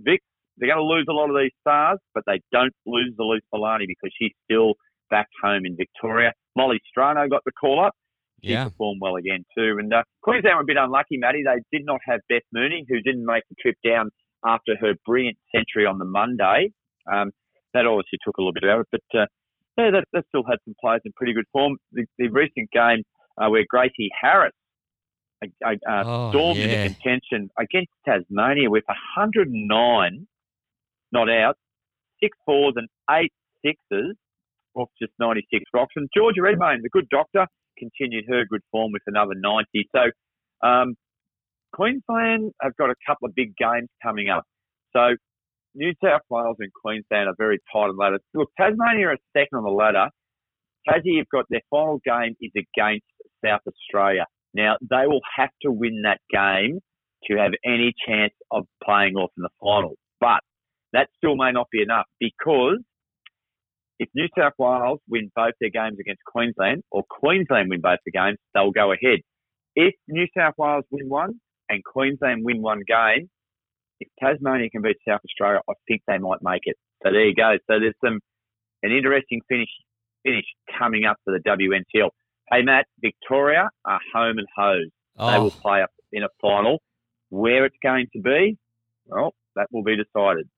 S4: Vic, they're going to lose a lot of these stars, but they don't lose the Elyse Villani because she's still back home in Victoria. Molly Strano got the call up. She
S3: Yeah.
S4: performed well again too. And uh, Queensland were a bit unlucky, Matty. They did not have Beth Mooney, who didn't make the trip down after her brilliant century on the Monday. Um, that obviously took a little bit out of it, but uh, yeah, that, that still had some players in pretty good form. The, the recent game uh, where Gracie Harris uh, uh,
S3: Oh,
S4: stormed
S3: yeah.
S4: into contention against Tasmania with 109 not out, six fours and eight sixes off just 96 rocks. And Georgia Redmayne, the good doctor, continued her good form with another 90. So um, Queensland have got a couple of big games coming up. So New South Wales and Queensland are very tight on the ladder. Look, Tasmania are second on the ladder. Tassie have got their final game is against South Australia. Now they will have to win that game to have any chance of playing off in the final. But that still may not be enough because if New South Wales win both their games against Queensland or Queensland win both the games, they'll go ahead. If New South Wales win one and Queensland win one game, if Tasmania can beat South Australia, I think they might make it. So there you go. So there's some an interesting finish finish coming up for the WNCL. Hey Matt, Victoria are home and hose. They will
S3: Oh,
S4: play up in a final. Where it's going to be, well, that will be decided.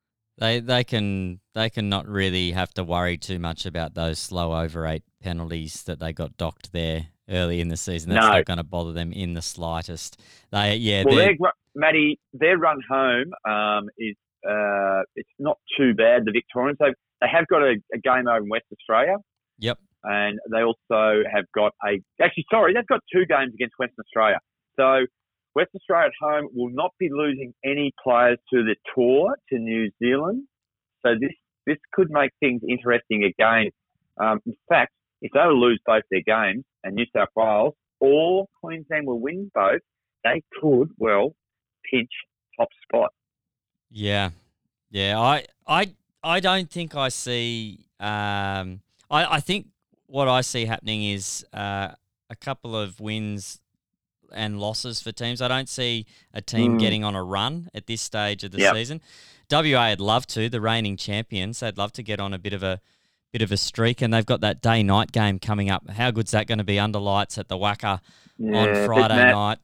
S3: They they can they can not really have to worry too much about those slow over rate penalties that they got docked there early in the season. That's
S4: No.
S3: not going to bother them in the slightest. They yeah,
S4: Well, their, Matty, their run home um, is uh, it's not too bad. The Victorians they they have got a, a game over in West Australia,
S3: yep.
S4: and they also have got a actually sorry they've got two games against Western Australia. So West Australia at home will not be losing any players to the tour to New Zealand. So this this could make things interesting again. Um, in fact, if they lose both their games and New South Wales or Queensland will win both, they could well pinch top spot.
S3: Yeah, yeah. I, I, I don't think I see. Um, I, I think what I see happening is uh, a couple of wins and losses for teams. I don't see a team
S4: Mm.
S3: getting on a run at this stage of the
S4: Yep.
S3: season. WA would love to. The reigning champions, they'd love to get on a bit of a bit of a streak, and they've got that day night game coming up. How good's that going to be under lights at the WACA
S4: Yeah,
S3: on Friday night?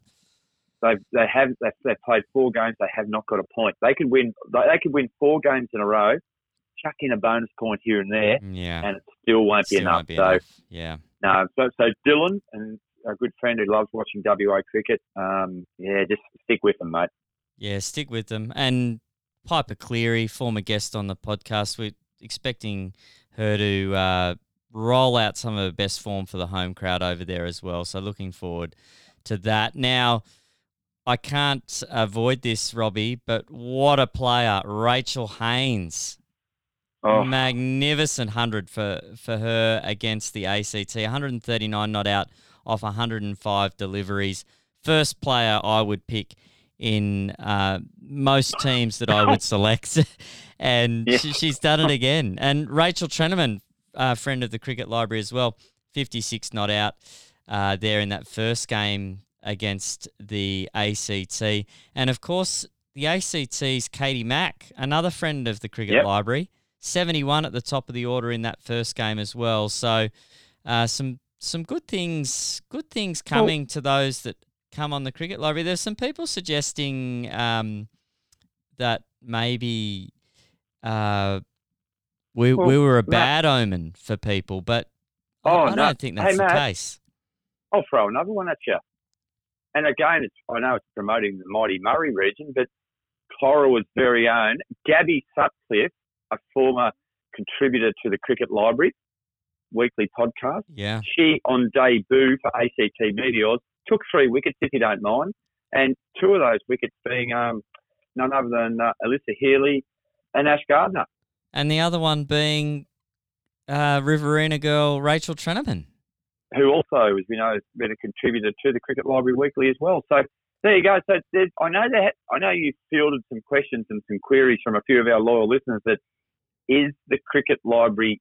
S4: They they have they've, they've played four games. They have not got a point. They could win. They they could win four games in a row, chuck in a bonus point here and there,
S3: Yeah,
S4: and it still won't be
S3: still
S4: enough.
S3: won't be
S4: so
S3: enough. Yeah.
S4: no. So so Dylan and a good friend who loves watching WA cricket. Um, yeah, just stick with them, mate.
S3: Yeah, stick with them. And Piepa Cleary, former guest on the podcast, we're expecting her to uh, roll out some of her best form for the home crowd over there as well. So looking forward to that. Now, I can't avoid this, Robbie, but what a player, Rachel Haynes.
S4: Oh,
S3: Magnificent 100 for, for her against the ACT. 139 not out off 105 deliveries. First player I would pick in uh, most teams that I would [laughs] select. [laughs] and
S4: Yeah.
S3: she, she's done it again. And Rachel Trenaman, uh, friend of the Cricket Library as well, 56 not out uh, there in that first game against the ACT. And of course, the ACT's Katie Mack, another friend of the Cricket
S4: Yep.
S3: Library, 71 at the top of the order in that first game as well. So uh, some some good things good things coming to those that come on the Cricket Library. There's some people suggesting um, that maybe uh, we we were a
S4: Matt-
S3: bad omen for people, but I-
S4: Oh,
S3: I,
S4: no.
S3: don't think
S4: Hey,
S3: that's the
S4: Matt.
S3: case.
S4: I'll throw another one at you. And again, it's, I know it's promoting the mighty Murray region, but Corowa's very own Gabby Sutcliffe, a former contributor to the Cricket Library weekly podcast.
S3: Yeah.
S4: She, on debut for ACT Meteors, took three wickets, if you don't mind, and two of those wickets being um, none other than uh, Alyssa Healy and Ash Gardner.
S3: And the other one being uh, Riverina girl Rachel Trenaman.
S4: who also, as we know, has been a contributor to the Cricket Library Weekly as well. So there you go. So I know that I know you fielded some questions and some queries from a few of our loyal listeners. That is the Cricket Library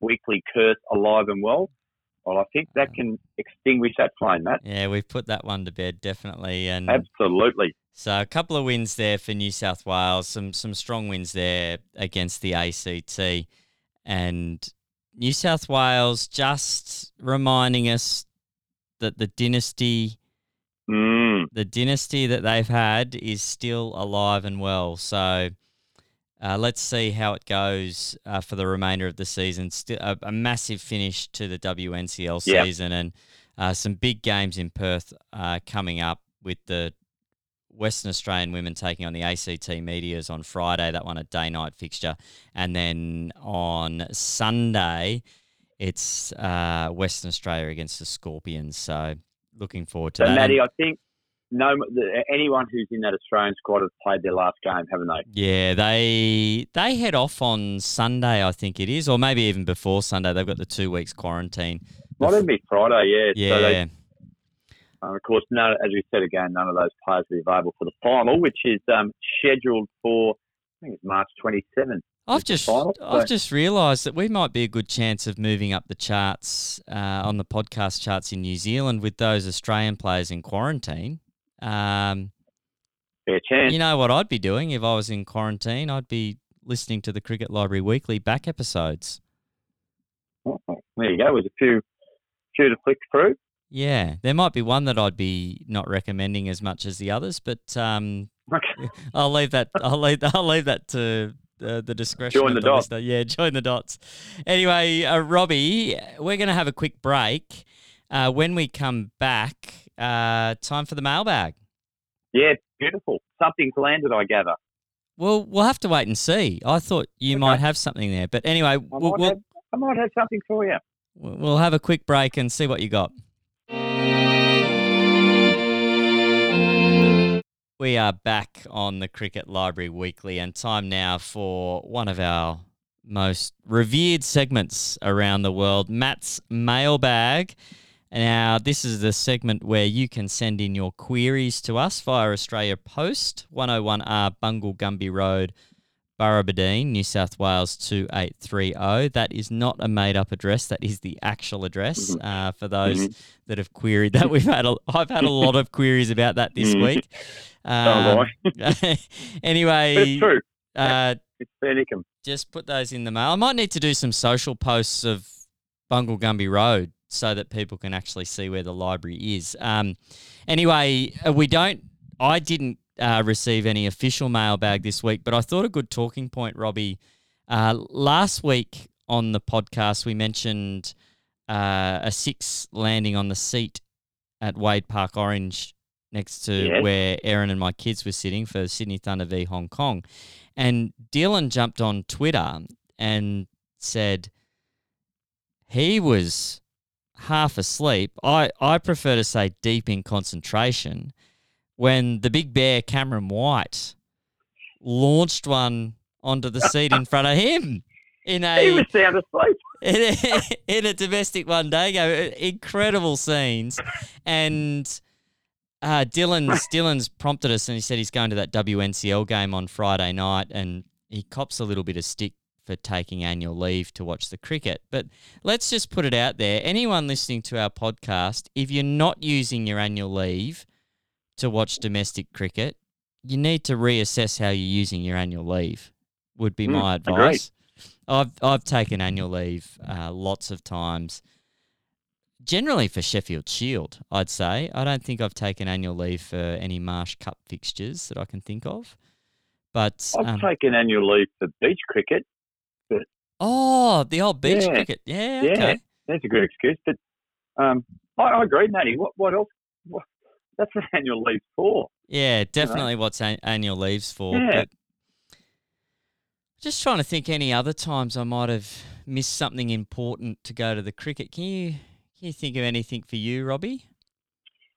S4: Weekly curse alive and well? Well, I think that can extinguish that flame, Matt.
S3: Yeah, we've put that one to bed definitely. And
S4: Absolutely.
S3: So a couple of wins there for New South Wales, some some strong wins there against the ACT, and New South Wales just reminding us that the dynasty,
S4: Mm.
S3: the dynasty that they've had, is still alive and well. So uh, let's see how it goes uh, for the remainder of the season. Still a, a massive finish to the WNCL
S4: Yep.
S3: season, and uh, some big games in Perth uh, coming up with the Western Australian women taking on the ACT Meteors on Friday. That one a day night fixture, and then on Sunday it's uh, Western Australia against the Scorpions. So looking forward to
S4: So,
S3: that.
S4: Matty, I think no anyone who's in that Australian squad has played their last game, haven't they?
S3: Yeah, they they head off on Sunday, I think it is, or maybe even before Sunday. They've got the two weeks quarantine.
S4: Might even be Friday, yeah. So they,
S3: Yeah,
S4: uh, of course, none, as we said again, none of those players will be available for the final, which is um, scheduled for I think it's March 27th.
S3: I've just
S4: final,
S3: I've just realised that we might be a good chance of moving up the charts uh, on the podcast charts in New Zealand with those Australian players in quarantine. Um,
S4: Fair chance.
S3: you know what I'd be doing if I was in quarantine? I'd be listening to the Cricket Library Weekly back episodes.
S4: Oh, [laughs] there you go. There's a few, few to flick through.
S3: Yeah, there might be one that I'd be not recommending as much as the others, but um,
S4: Okay. [laughs]
S3: I'll leave that. I'll leave. I'll leave that to uh, the discretion.
S4: Join the
S3: the
S4: dots.
S3: listener. Yeah, join the dots. Anyway, uh, Robbie, we're going to have a quick break. Uh, when we come back, uh, time for the mailbag.
S4: Yeah, beautiful. Something's landed, I gather.
S3: Well, we'll have to wait and see. I thought you
S4: Okay.
S3: might have something there, but anyway,
S4: I, might
S3: we'll,
S4: have, I might have something for you.
S3: we'll have a quick break and see what you got. We are back on the Cricket Library Weekly, and time now for one of our most revered segments around the world, Matt's Mailbag. Now, this is the segment where you can send in your queries to us via Australia Post, 101R Bunglegumbie Road, Burrabadine, New South Wales 2830. That is not a made up address, that is the actual address
S4: Mhm.
S3: uh, for those
S4: Mhm.
S3: that have queried that. [laughs] We've had a, I've had a lot of queries about that this
S4: Mhm.
S3: week.
S4: Have
S3: Um, [laughs] anyway,
S4: But it's true.
S3: uh,
S4: It's fair dinkum.
S3: just put those in the mail. I might need to do some social posts of Bunglegumbie Road so that people can actually see where the library is. Um, anyway, uh, we don't. I didn't uh, receive any official mailbag this week, but I thought a good talking point, Robbie. Uh, last week on the podcast, we mentioned uh, a six landing on the seat at Wade Park Orange next to
S4: Yes.
S3: where Aaron and my kids were sitting for Sydney Thunder v Hong Kong. And Dylan jumped on Twitter and said he was half asleep. I, I prefer to say deep in concentration when the big bear Cameron White launched one onto the seat in front of him in [laughs]
S4: He
S3: a
S4: was sound asleep. [laughs]
S3: in a, in a domestic one day go. Incredible scenes, and uh, Dylan's Dylan's prompted us, and he said he's going to that WNCL game on Friday night, and he cops a little bit of stick for taking annual leave to watch the cricket. But let's just put it out there: anyone listening to our podcast, if you're not using your annual leave to watch domestic cricket, you need to reassess how you're using your annual leave. Would be
S4: Mm,
S3: my advice. I've I've taken annual leave uh, lots of times. Generally for Sheffield Shield, I'd say. I don't think I've taken annual leave for any Marsh Cup fixtures that I can think of. But
S4: I've
S3: um,
S4: taken annual leave for beach cricket.
S3: Oh, the old beach
S4: Yeah.
S3: cricket, yeah,
S4: Yeah.
S3: okay.
S4: That's a good excuse. But um, I, I agree, Matty. What, what else? What, that's what [laughs] annual leave's for.
S3: Yeah, definitely what's an- annual leave's for.
S4: Yeah.
S3: But just trying to think any other times I might have missed something important to go to the cricket. Can you can you think of anything for you, Robbie?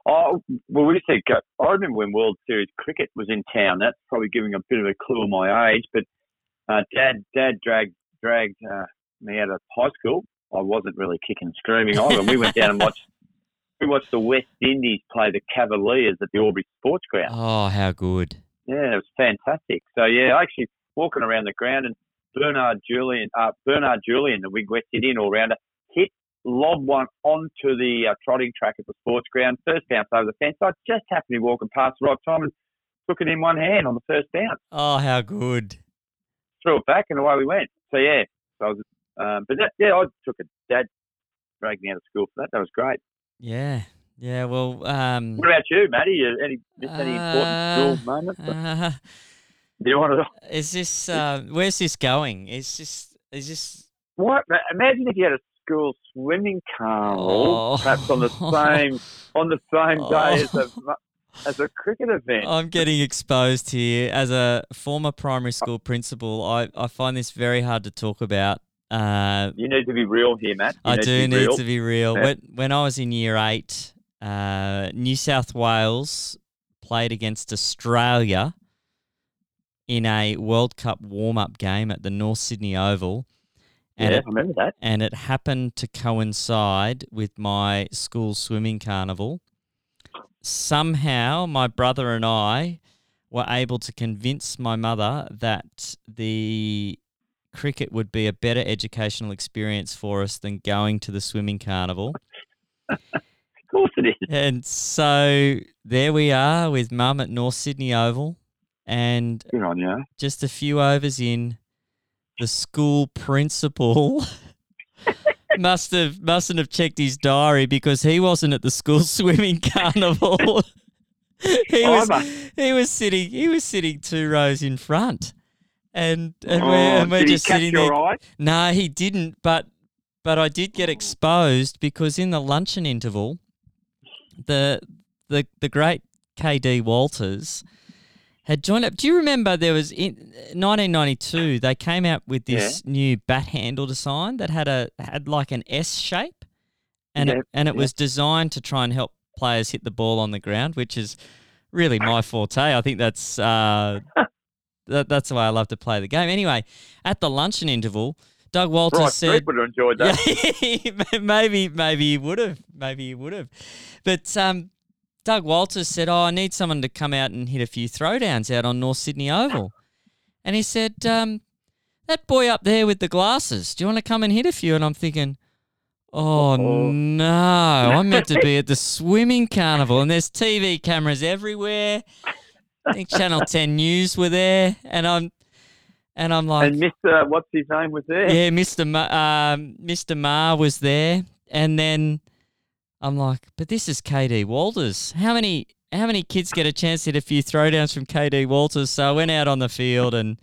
S4: Oh, well, we think go- I remember when World Series cricket was in town. That's probably giving a bit of a clue of my age. But uh, Dad, Dad dragged dragged uh, me out of high school. I wasn't really kicking and screaming either. we went down and watched. [laughs] We watched the West Indies play the Cavaliers at the Albury Sports Ground.
S3: Oh, how good.
S4: Yeah, it was fantastic. So yeah, actually walking around the ground and Bernard Julien, uh, Bernard Julien, the big West Indian all rounder, hit lob one onto the uh, trotting track at the sports ground. First bounce over the fence. I just happened to be walking past the right time and took it in one hand on the first bounce,
S3: Oh, how good.
S4: threw it back, and away we went. So yeah, so I was, um, but that, yeah, I took a dad dragged me out of school for that. That was great.
S3: Yeah, Yeah, well, um,
S4: What about you, Matty? Any any
S3: Uh,
S4: important school moments? [laughs]
S3: uh,
S4: Do you want to? [laughs]
S3: is this uh, where's this going? Is this is this
S4: What? Imagine if you had a school swimming carnival,
S3: Oh.
S4: perhaps on the [laughs] same on the same day as a mu- as a cricket event.
S3: I'm getting exposed here as a former primary school principal. I, I find this very hard to talk about. Uh,
S4: you need to be real here, Matt. You
S3: I
S4: need
S3: do
S4: to
S3: need
S4: real.
S3: to be real.
S4: Yeah.
S3: When when I was in year eight, uh, New South Wales played against Australia in a World Cup warm up game at the North Sydney Oval. And
S4: yeah,
S3: it
S4: I remember that.
S3: and it happened to coincide with my school swimming carnival. Somehow, my brother and I were able to convince my mother that the cricket would be a better educational experience for us than going to the swimming carnival.
S4: Of course it is.
S3: And so there we are with mum at North Sydney Oval. And
S4: on you.
S3: just a few overs in, the school principal [laughs] must have mustn't have checked his diary because he wasn't at the school [laughs] swimming carnival. [laughs] he was he was sitting he was sitting two rows in front, and and
S4: Oh,
S3: we're and we're just sitting there.
S4: eye?
S3: No, he didn't. But but I did get exposed because in the luncheon interval, the the the great KD Walters had joined up. Do you remember there was in 1992 they came out with this new bat handle design that had a had like an S shape, and
S4: Yeah,
S3: it, and it
S4: yeah.
S3: was designed to try and help players hit the ball on the ground, which is really my forte. I think that's uh, [laughs] that, that's the way I love to play the game. Anyway, at the luncheon interval, Doug Walters
S4: Right,
S3: said,
S4: would have enjoyed that. [laughs]
S3: yeah, [laughs] maybe maybe he would have. Maybe he would have. But um, Doug Walters said, "Oh, I need someone to come out and hit a few throwdowns out on North Sydney Oval." And he said, um, "That boy up there with the glasses, do you want to come and hit a few?" And I'm thinking, "Oh
S4: Uh-oh.
S3: no, [laughs] I'm meant to be at the swimming carnival, and there's TV cameras everywhere." I think Channel 10 News were there, and I'm and I'm like,
S4: and Mr. What's his name was there?
S3: yeah, Mr. Ma, um, Mr. Ma was there, and then I'm like, but this is KD Walters. How many how many kids get a chance to hit a few throwdowns from KD Walters? So I went out on the field and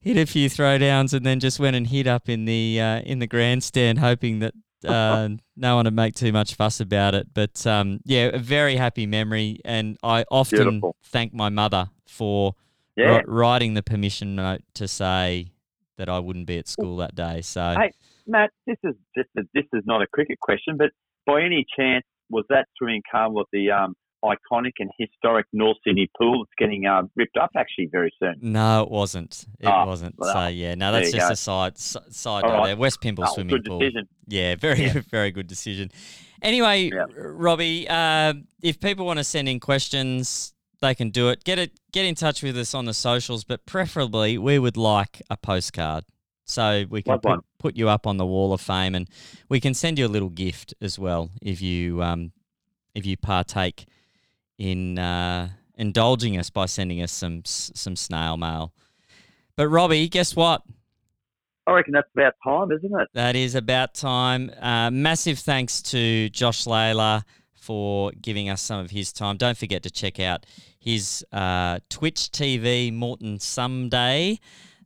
S3: hit a few throwdowns, and then just went and hit up in the uh, in the grandstand, hoping that. Uh, [laughs] no one would make too much fuss about it, but um, yeah, a very happy memory, and I often
S4: Beautiful.
S3: thank my mother for
S4: Yeah.
S3: wri- writing the permission note to say that I wouldn't be at school that day. So
S4: Hey, Matt, this is just a, this is not a cricket question, but by any chance was that swimming carnival at the um, iconic and historic North Sydney pool that's getting uh, ripped up actually very soon?
S3: no, it wasn't. It
S4: Ah,
S3: wasn't.
S4: well,
S3: so yeah, no, that's just
S4: go.
S3: a side side note
S4: right.
S3: there. West Pymble
S4: Oh,
S3: swimming pool.
S4: decision.
S3: Yeah, very
S4: Yeah. [laughs]
S3: very good decision. Anyway,
S4: Yeah.
S3: Robbie, uh, if people want to send in questions, they can do it. Get it. Get in touch with us on the socials, but preferably we would like a postcard. So we can put, put you up on the wall of fame, and we can send you a little gift as well if you um, if you partake in uh, indulging us by sending us some some snail mail. But Robbie, guess what?
S4: I reckon that's about time, isn't it?
S3: That is about time. Uh, massive thanks to Josh Lalor for giving us some of his time. Don't forget to check out his uh, Twitch TV Morton Someday.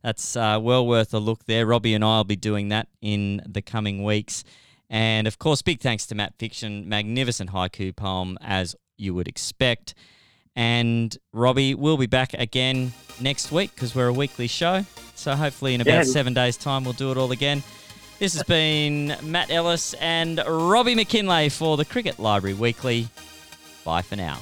S3: That's uh, well worth a look there. Robbie and I will be doing that in the coming weeks. And of course, big thanks to Matt Fiction. Magnificent haiku poem, as you would expect. And Robbie, we'll be back again next week because we're a weekly show. So hopefully, in about
S4: Yeah.
S3: seven days' time, we'll do it all again. This has been Matt Ellis and Robbie McKinlay for the Cricket Library Weekly. Bye for now.